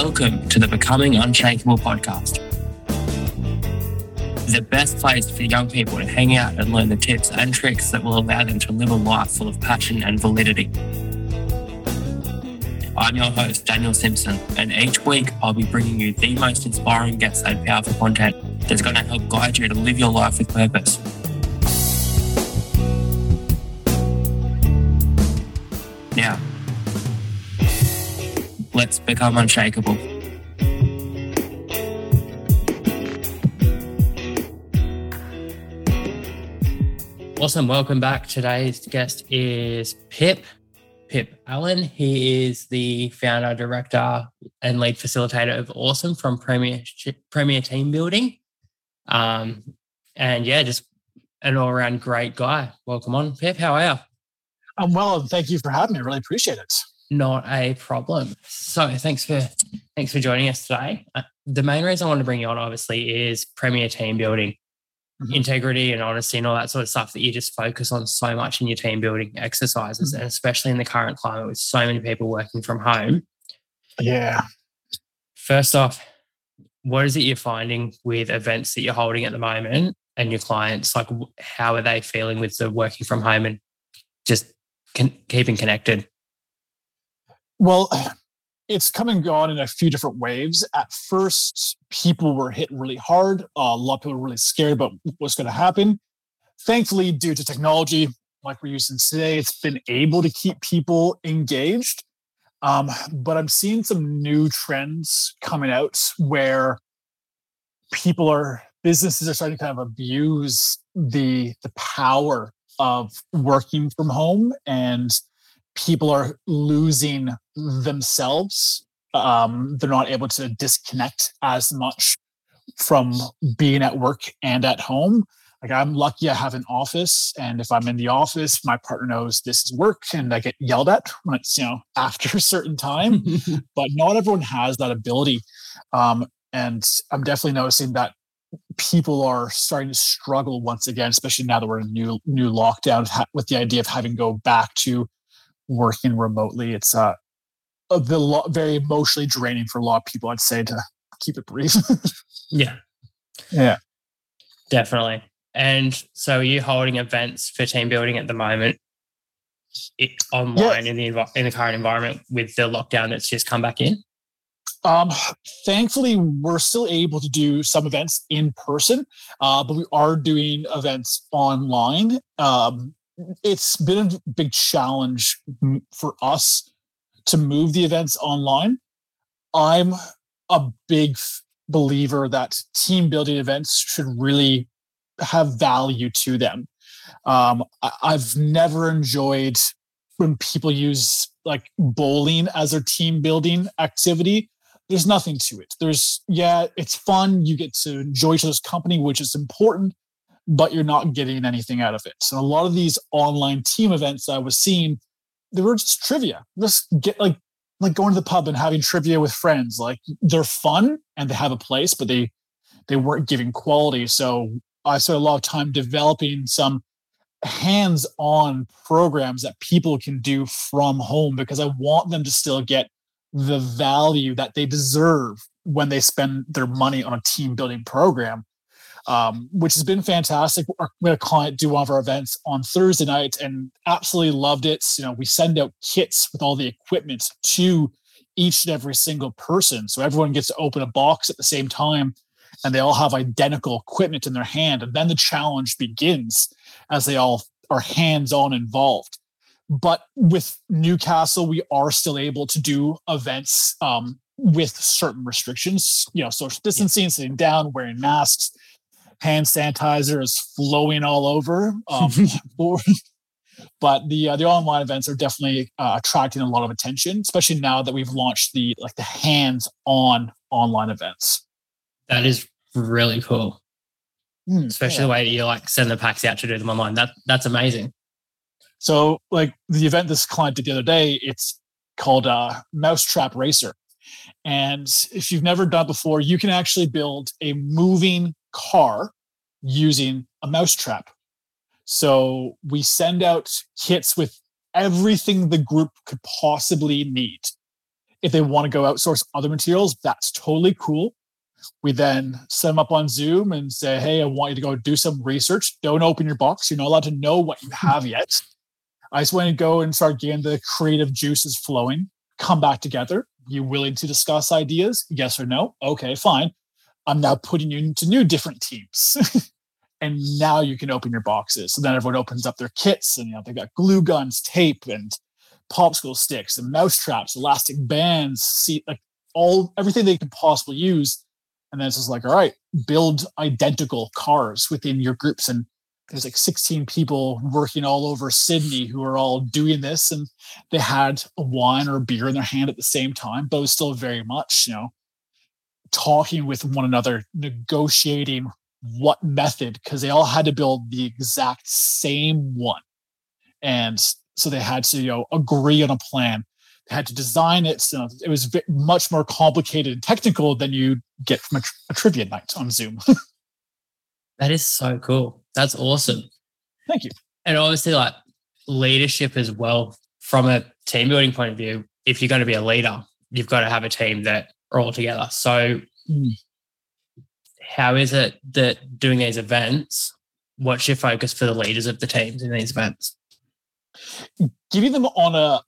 Welcome to the Becoming Unshakable podcast. The best place for young people to hang out and learn the tips and tricks that will allow them to live a life full of passion and validity. I'm your host, Daniel Simpson, and each week I'll be bringing you the most inspiring guests and powerful content that's going to help guide you to live your life with purpose. Let's become unshakable. Awesome. Welcome back. Today's guest is Pip. Pip Allen. He is the founder, director, and lead facilitator of Awesome from Premier Premier Team Building. Um, and yeah, just an all around great guy. Welcome on, Pip. How are you? I'm well, and thank you for having me. I really appreciate it. Not a problem. So thanks for thanks for joining us today. Uh, the main reason I want to bring you on, obviously, is Premier Team Building mm-hmm. integrity and honesty and all that sort of stuff that you just focus on so much in your team building exercises, mm-hmm. and especially in the current climate with so many people working from home. Yeah. First off, what is it you're finding with events that you're holding at the moment and your clients? Like, how are they feeling with the working from home and just con- keeping connected? Well, it's come and gone in a few different waves. At first, people were hit really hard. Uh, a lot of people were really scared about what's going to happen. Thankfully, due to technology like we're using today, it's been able to keep people engaged. Um, but I'm seeing some new trends coming out where people are businesses are starting to kind of abuse the the power of working from home and people are losing themselves. Um, they're not able to disconnect as much from being at work and at home. Like I'm lucky I have an office, and if I'm in the office, my partner knows this is work, and I get yelled at when it's you know after a certain time. but not everyone has that ability, um, and I'm definitely noticing that people are starting to struggle once again, especially now that we're in a new new lockdown with the idea of having to go back to working remotely. It's uh, a bit very emotionally draining for a lot of people. I'd say to keep it brief. yeah, yeah, definitely. And so, are you holding events for team building at the moment? It, online yeah. in the in the current environment with the lockdown that's just come back in. Um, thankfully, we're still able to do some events in person, uh, but we are doing events online. Um, it's been a big challenge for us to move the events online. I'm a big believer that team building events should really have value to them. Um, I've never enjoyed when people use like bowling as their team building activity. There's nothing to it. There's, yeah, it's fun. You get to enjoy each other's company, which is important but you're not getting anything out of it. So a lot of these online team events I was seeing, they were just trivia. Just get like like going to the pub and having trivia with friends. Like they're fun and they have a place, but they they weren't giving quality. So I spent a lot of time developing some hands-on programs that people can do from home because I want them to still get the value that they deserve when they spend their money on a team building program um, which has been fantastic. We had a client do one of our events on Thursday night and absolutely loved it. You know, we send out kits with all the equipment to each and every single person. So everyone gets to open a box at the same time and they all have identical equipment in their hand. And then the challenge begins as they all are hands on involved. But with Newcastle, we are still able to do events um, with certain restrictions, you know, social distancing, sitting down, wearing masks, hand sanitizer is flowing all over. Um, but the uh, the online events are definitely uh, attracting a lot of attention, especially now that we've launched the like the hands-on online events. That is really cool. Mm, especially yeah. the way that you like send the packs out to do them online. That that's amazing. So, like the event this client did the other day, it's called uh, Mousetrap Racer. And if you've never done it before, you can actually build a moving car using a mousetrap. So we send out kits with everything the group could possibly need. If they want to go outsource other materials, that's totally cool. We then set them up on Zoom and say, hey, I want you to go do some research. Don't open your box. You're not allowed to know what you have yet. I just want to go and start getting the creative juices flowing. Come back together. You willing to discuss ideas? Yes or no? Okay, fine. I'm now putting you into new different teams. and now you can open your boxes. So then everyone opens up their kits and you know they've got glue guns, tape, and popsicle sticks and mouse traps, elastic bands, see like all everything they can possibly use. And then it's just like, all right, build identical cars within your groups. And there's like 16 people working all over Sydney who are all doing this. And they had a wine or a beer in their hand at the same time, but it was still very much, you know, talking with one another, negotiating what method, because they all had to build the exact same one. And so they had to, you know, agree on a plan. They had to design it. So it was much more complicated and technical than you get from a, a trivia night on Zoom. that is so cool. That's awesome. Thank you. And obviously, like leadership as well, from a team building point of view, if you're going to be a leader, you've got to have a team that are all together. So, mm. how is it that doing these events, what's your focus for the leaders of the teams in these events? giving them on a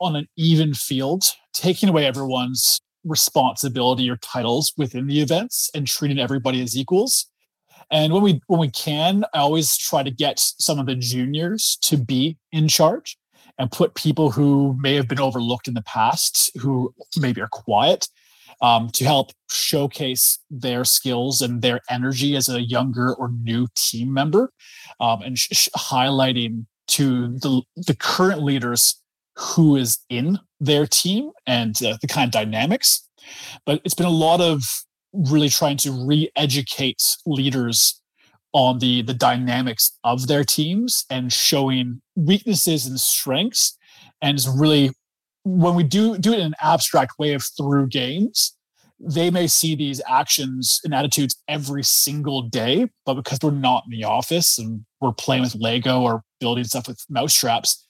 on an even field, taking away everyone's responsibility or titles within the events and treating everybody as equals. And when we when we can, I always try to get some of the juniors to be in charge and put people who may have been overlooked in the past, who maybe are quiet, um, to help showcase their skills and their energy as a younger or new team member, um, and sh- highlighting to the the current leaders who is in their team and uh, the kind of dynamics. But it's been a lot of really trying to re-educate leaders on the the dynamics of their teams and showing weaknesses and strengths and really when we do do it in an abstract way of through games they may see these actions and attitudes every single day, but because we're not in the office and we're playing with Lego or building stuff with mousetraps,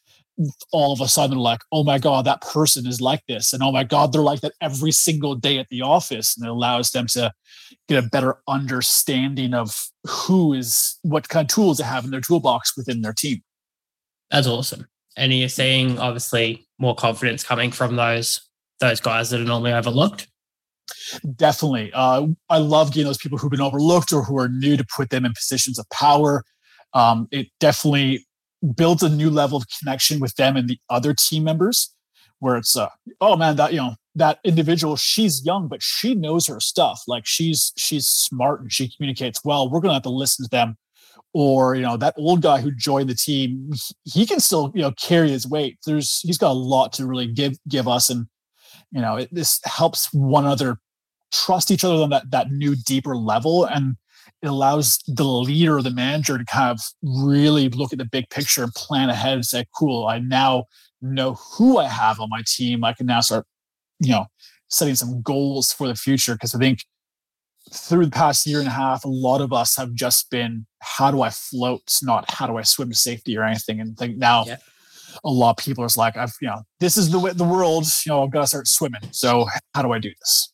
all of a sudden like, oh my God, that person is like this. And oh my God, they're like that every single day at the office. And it allows them to get a better understanding of who is what kind of tools they have in their toolbox within their team. That's awesome. And you're seeing obviously more confidence coming from those those guys that are normally overlooked. Definitely. Uh, I love getting those people who've been overlooked or who are new to put them in positions of power. Um, it definitely builds a new level of connection with them and the other team members where it's uh, oh man that you know that individual she's young but she knows her stuff like she's she's smart and she communicates well we're gonna have to listen to them or you know that old guy who joined the team he can still you know carry his weight. There's he's got a lot to really give give us and you know it, this helps one another trust each other on that that new deeper level and it allows the leader the manager to kind of really look at the big picture and plan ahead and say cool i now know who i have on my team. I can now start you know setting some goals for the future. Because i think through the past year and a half a lot of us have just been how do i float not how do i swim to safety or anything and think now yeah a lot of people are like, I've, you know, this is the way the world, you know, I've got to start swimming. So how do I do this?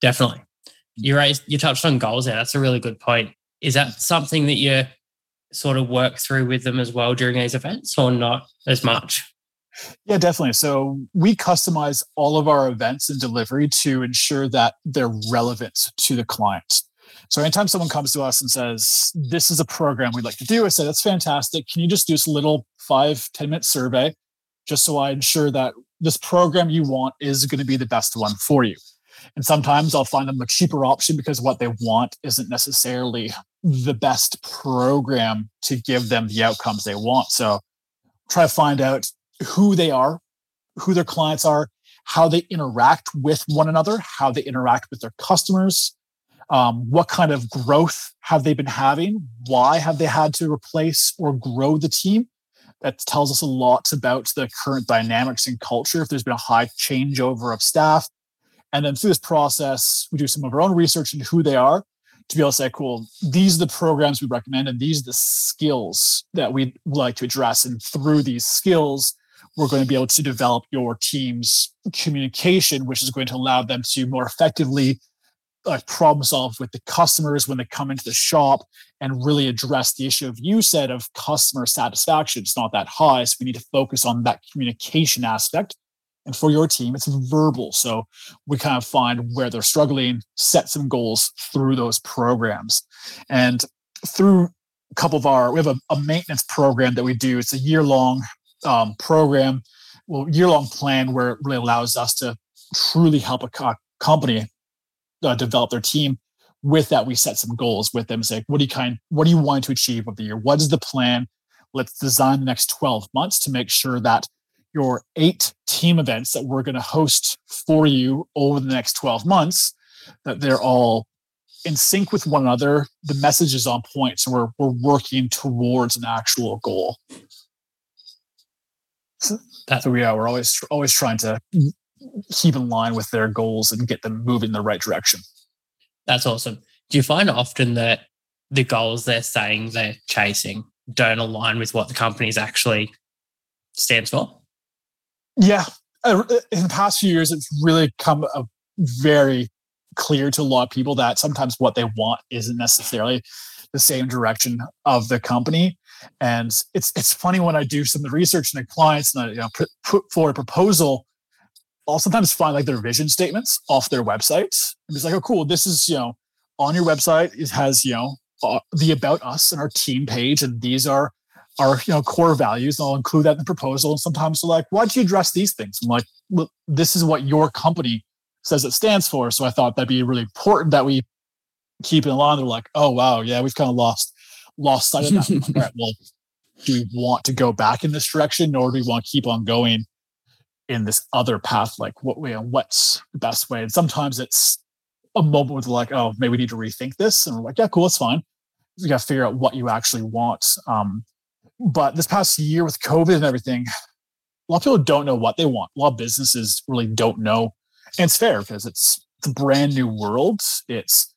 Definitely. Mm-hmm. You're right. You touched on goals there. That's a really good point. Is that something that you sort of work through with them as well during these events or not as much? Yeah, definitely. So we customize all of our events and delivery to ensure that they're relevant to the client. So anytime someone comes to us and says, this is a program we'd like to do, I say, that's fantastic. Can you just do this little five ten minute survey just so I ensure that this program you want is going to be the best one for you? And sometimes I'll find them a cheaper option because what they want isn't necessarily the best program to give them the outcomes they want. So try to find out who they are, who their clients are, how they interact with one another, how they interact with their customers, um, what kind of growth have they been having? Why have they had to replace or grow the team? That tells us a lot about the current dynamics and culture. If there's been a high changeover of staff, and then through this process, we do some of our own research into who they are to be able to say, cool, these are the programs we recommend, and these are the skills that we'd like to address. And through these skills, we're going to be able to develop your team's communication, which is going to allow them to more effectively like problem solve with the customers when they come into the shop and really address the issue of you said of customer satisfaction. It's not that high. So we need to focus on that communication aspect. And for your team, it's verbal. So we kind of find where they're struggling, set some goals through those programs. And through a couple of our, we have a, a maintenance program that we do. It's a year long um, program, well, year long plan where it really allows us to truly help a co- company uh, develop their team. With that, we set some goals with them. Say, what do you kind, what do you want to achieve of the year? What is the plan? Let's design the next 12 months to make sure that your eight team events that we're going to host for you over the next 12 months, that they're all in sync with one another. The message is on point. So we're, we're working towards an actual goal. That's so we are. We're always always trying to keep in line with their goals and get them moving in the right direction. That's awesome. Do you find often that the goals they're saying they're chasing don't align with what the company's actually stands for? Yeah. Uh, in the past few years, it's really come a very clear to a lot of people that sometimes what they want isn't necessarily the same direction of the company. And it's it's funny when I do some of the research and the clients and I you know, put, put forward a proposal, I'll sometimes find like their vision statements off their websites. And it's like, oh, cool, this is, you know, on your website, it has, you know, uh, the about us and our team page. And these are our, you know, core values. And I'll include that in the proposal. And sometimes they're like, why'd you address these things? I'm like, this is what your company says it stands for. So I thought that'd be really important that we keep it along. They're like, oh, wow, yeah, we've kind of lost lost sight of that. All right, well, do we want to go back in this direction or do we want to keep on going in this other path? Like what way what's the best way? And sometimes it's a moment where they're like, oh, maybe we need to rethink this. And we're like, yeah, cool, it's fine. You got to figure out what you actually want. Um, but this past year with COVID and everything, a lot of people don't know what they want. A lot of businesses really don't know. And it's fair because it's, it's a brand new world. It's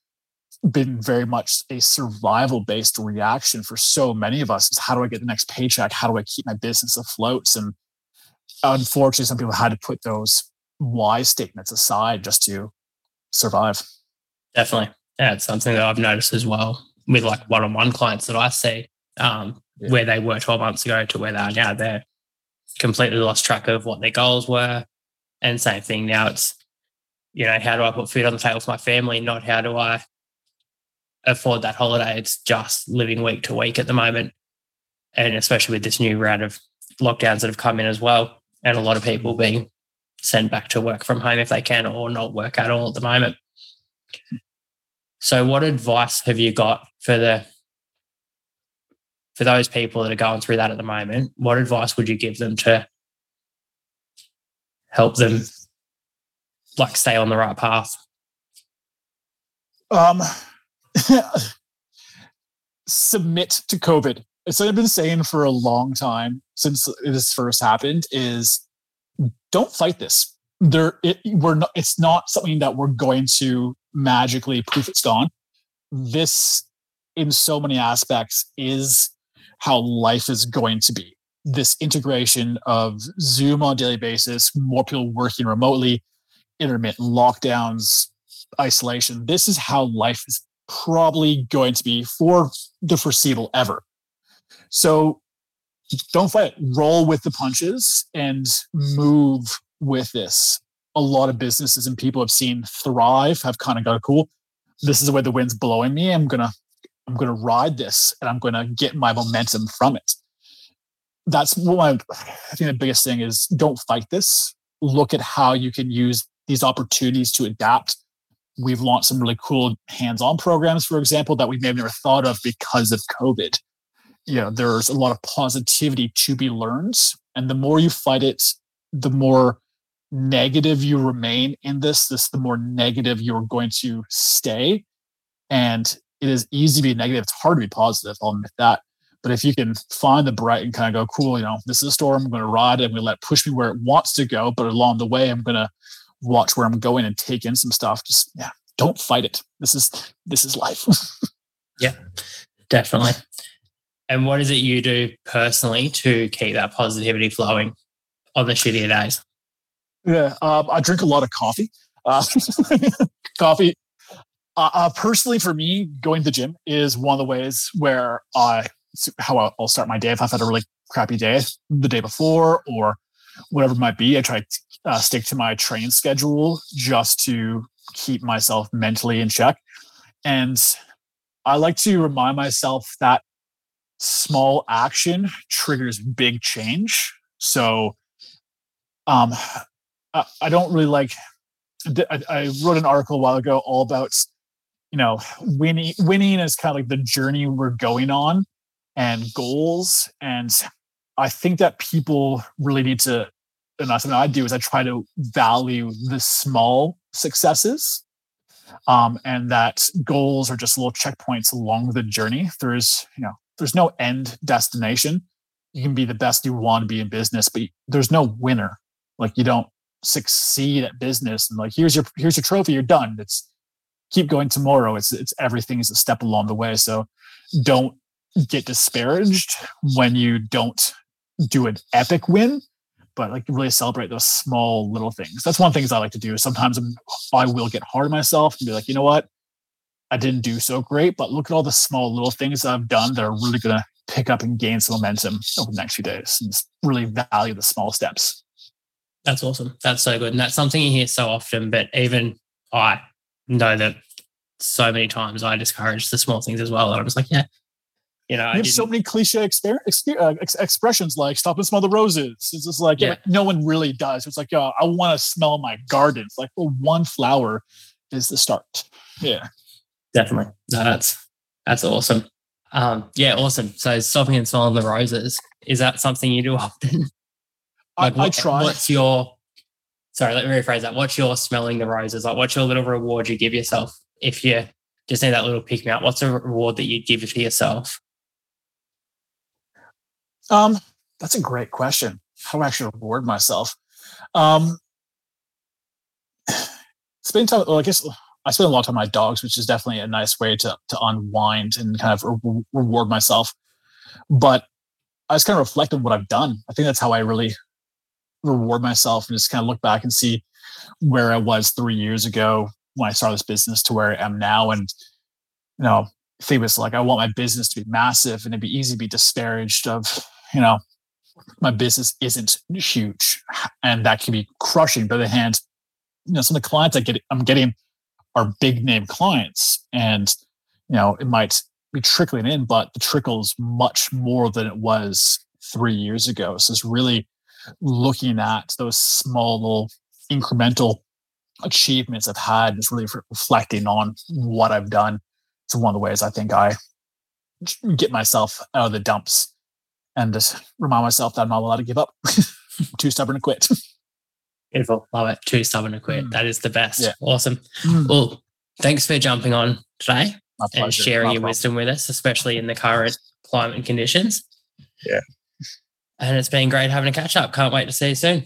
been very much a survival based reaction for so many of us is how do I get the next paycheck? How do I keep my business afloat? And unfortunately, some people had to put those why statements aside just to survive. Definitely. Yeah, it's something that I've noticed as well with like one on one clients that I see um, yeah. where they were 12 months ago to where they are now. They're completely lost track of what their goals were. And same thing now, it's, you know, how do I put food on the table for my family? Not how do I afford that holiday. It's just living week to week at the moment. And especially with this new round of lockdowns that have come in as well, and a lot of people being sent back to work from home if they can or not work at all at the moment. So what advice have you got for the for those people that are going through that at the moment? What advice would you give them to help them like stay on the right path? Um submit to COVID. It's what I've been saying for a long time since this first happened is don't fight this. There, it, we're not, it's not something that we're going to magically proof it's gone. This, in so many aspects, is how life is going to be. This integration of Zoom on a daily basis, more people working remotely, intermittent lockdowns, isolation. This is how life is probably going to be for the foreseeable ever. So don't fight. Roll with the punches and move with this. A lot of businesses and people have seen thrive, have kind of got cool. This is way the wind's blowing me. I'm gonna, I'm gonna ride this and I'm gonna get my momentum from it. That's what I think the biggest thing is don't fight this. Look at how you can use these opportunities to adapt we've launched some really cool hands-on programs, for example, that we may have never thought of because of COVID. You know, there's a lot of positivity to be learned. And the more you fight it, the more negative you remain in this, this the more negative you're going to stay. And it is easy to be negative. It's hard to be positive. I'll admit that. But if you can find the bright and kind of go, cool, you know, this is a storm. I'm going to ride it. I'm going to let it push me where it wants to go. But along the way, I'm going to watch where I'm going and take in some stuff. Just yeah, don't fight it. This is this is life. yeah, definitely. And what is it you do personally to keep that positivity flowing on the shittier days? Yeah, um, I drink a lot of coffee. Uh, coffee, uh, uh, personally, for me, going to the gym is one of the ways where I how I'll start my day. If I've had a really crappy day the day before or whatever it might be, I try to uh, stick to my training schedule just to keep myself mentally in check. And I like to remind myself that small action triggers big change. So, um, I, I don't really like. I, I wrote an article a while ago all about, you know, winning. Winning is kind of like the journey we're going on, and goals. And I think that people really need to. And that's something I do is I try to value the small successes um, and that goals are just little checkpoints along the journey. There's, you know, there's no end destination. You can be the best you want to be in business, but there's no winner. Like you don't succeed at business and like here's your here's your trophy, you're done. It's keep going tomorrow. It's it's everything is a step along the way. So don't get disparaged when you don't do an epic win but like really celebrate those small little things. That's one thing I like to do. Sometimes I'm, I will get hard on myself and be like, you know what, I didn't do so great, but look at all the small little things I've done that are really going to pick up and gain some momentum over the next few days. And really value the small steps. That's awesome. That's so good, and that's something you hear so often. But even I know that so many times I discourage the small things as well. And I'm just like, yeah, you know, you have so many cliche exper- uh, ex- expressions like "stop and smell the roses." It's just like yeah. no one really does. It's like, oh, I want to smell my garden. It's like, well, one flower is the start. Yeah, definitely. No, that's that's awesome. Um, yeah, awesome. So stopping and smelling the roses is that something you do often? like, I, what, I try. What's your sorry? Let me rephrase that. What's your smelling the roses? Like, what's your little reward you give yourself if you just need that little pick me up? What's a reward that you give to yourself? Um, that's a great question. How do I actually reward myself? Um, spend time. Well, I guess I spend a lot of time with my dogs, which is definitely a nice way to to unwind and kind of re- reward myself. But I just kind of reflect on what I've done. I think that's how I really reward myself and just kind of look back and see where I was three years ago when I started this business to where I am now. And you know, it was like I want my business to be massive and it'd be easy to be disparaged of you know, my business isn't huge and that can be crushing. But on the hand, you know, some of the clients I get, I'm getting are big name clients and, you know, it might be trickling in, but the trickle is much more than it was three years ago. So it's really looking at those small little incremental achievements I've had and it's really reflecting on what I've done. It's one of the ways I think I get myself out of the dumps and just remind myself that I'm not allowed to give up. too stubborn to quit. Beautiful. Love it. Too stubborn to quit. Mm. That is the best. Yeah. Awesome. Mm. Well, thanks for jumping on today and sharing your problem. wisdom with us, especially in the current climate conditions. Yeah. And it's been great having a catch up. Can't wait to see you soon.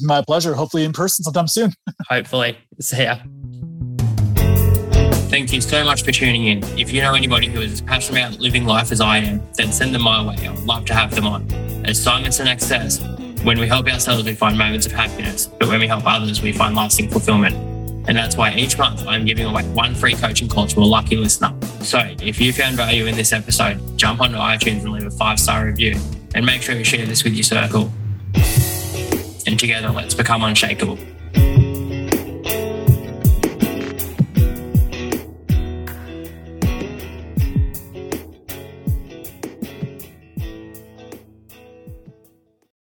My pleasure. Hopefully in person sometime soon. Hopefully. See ya. Thank you so much for tuning in. If you know anybody who is as passionate about living life as I am, then send them my way. I would love to have them on. As Simon Sinek says, when we help ourselves, we find moments of happiness, but when we help others, we find lasting fulfillment. And that's why each month I'm giving away one free coaching call to a lucky listener. So if you found value in this episode, jump onto iTunes and leave a five star review. And make sure you share this with your circle. And together, let's become unshakable.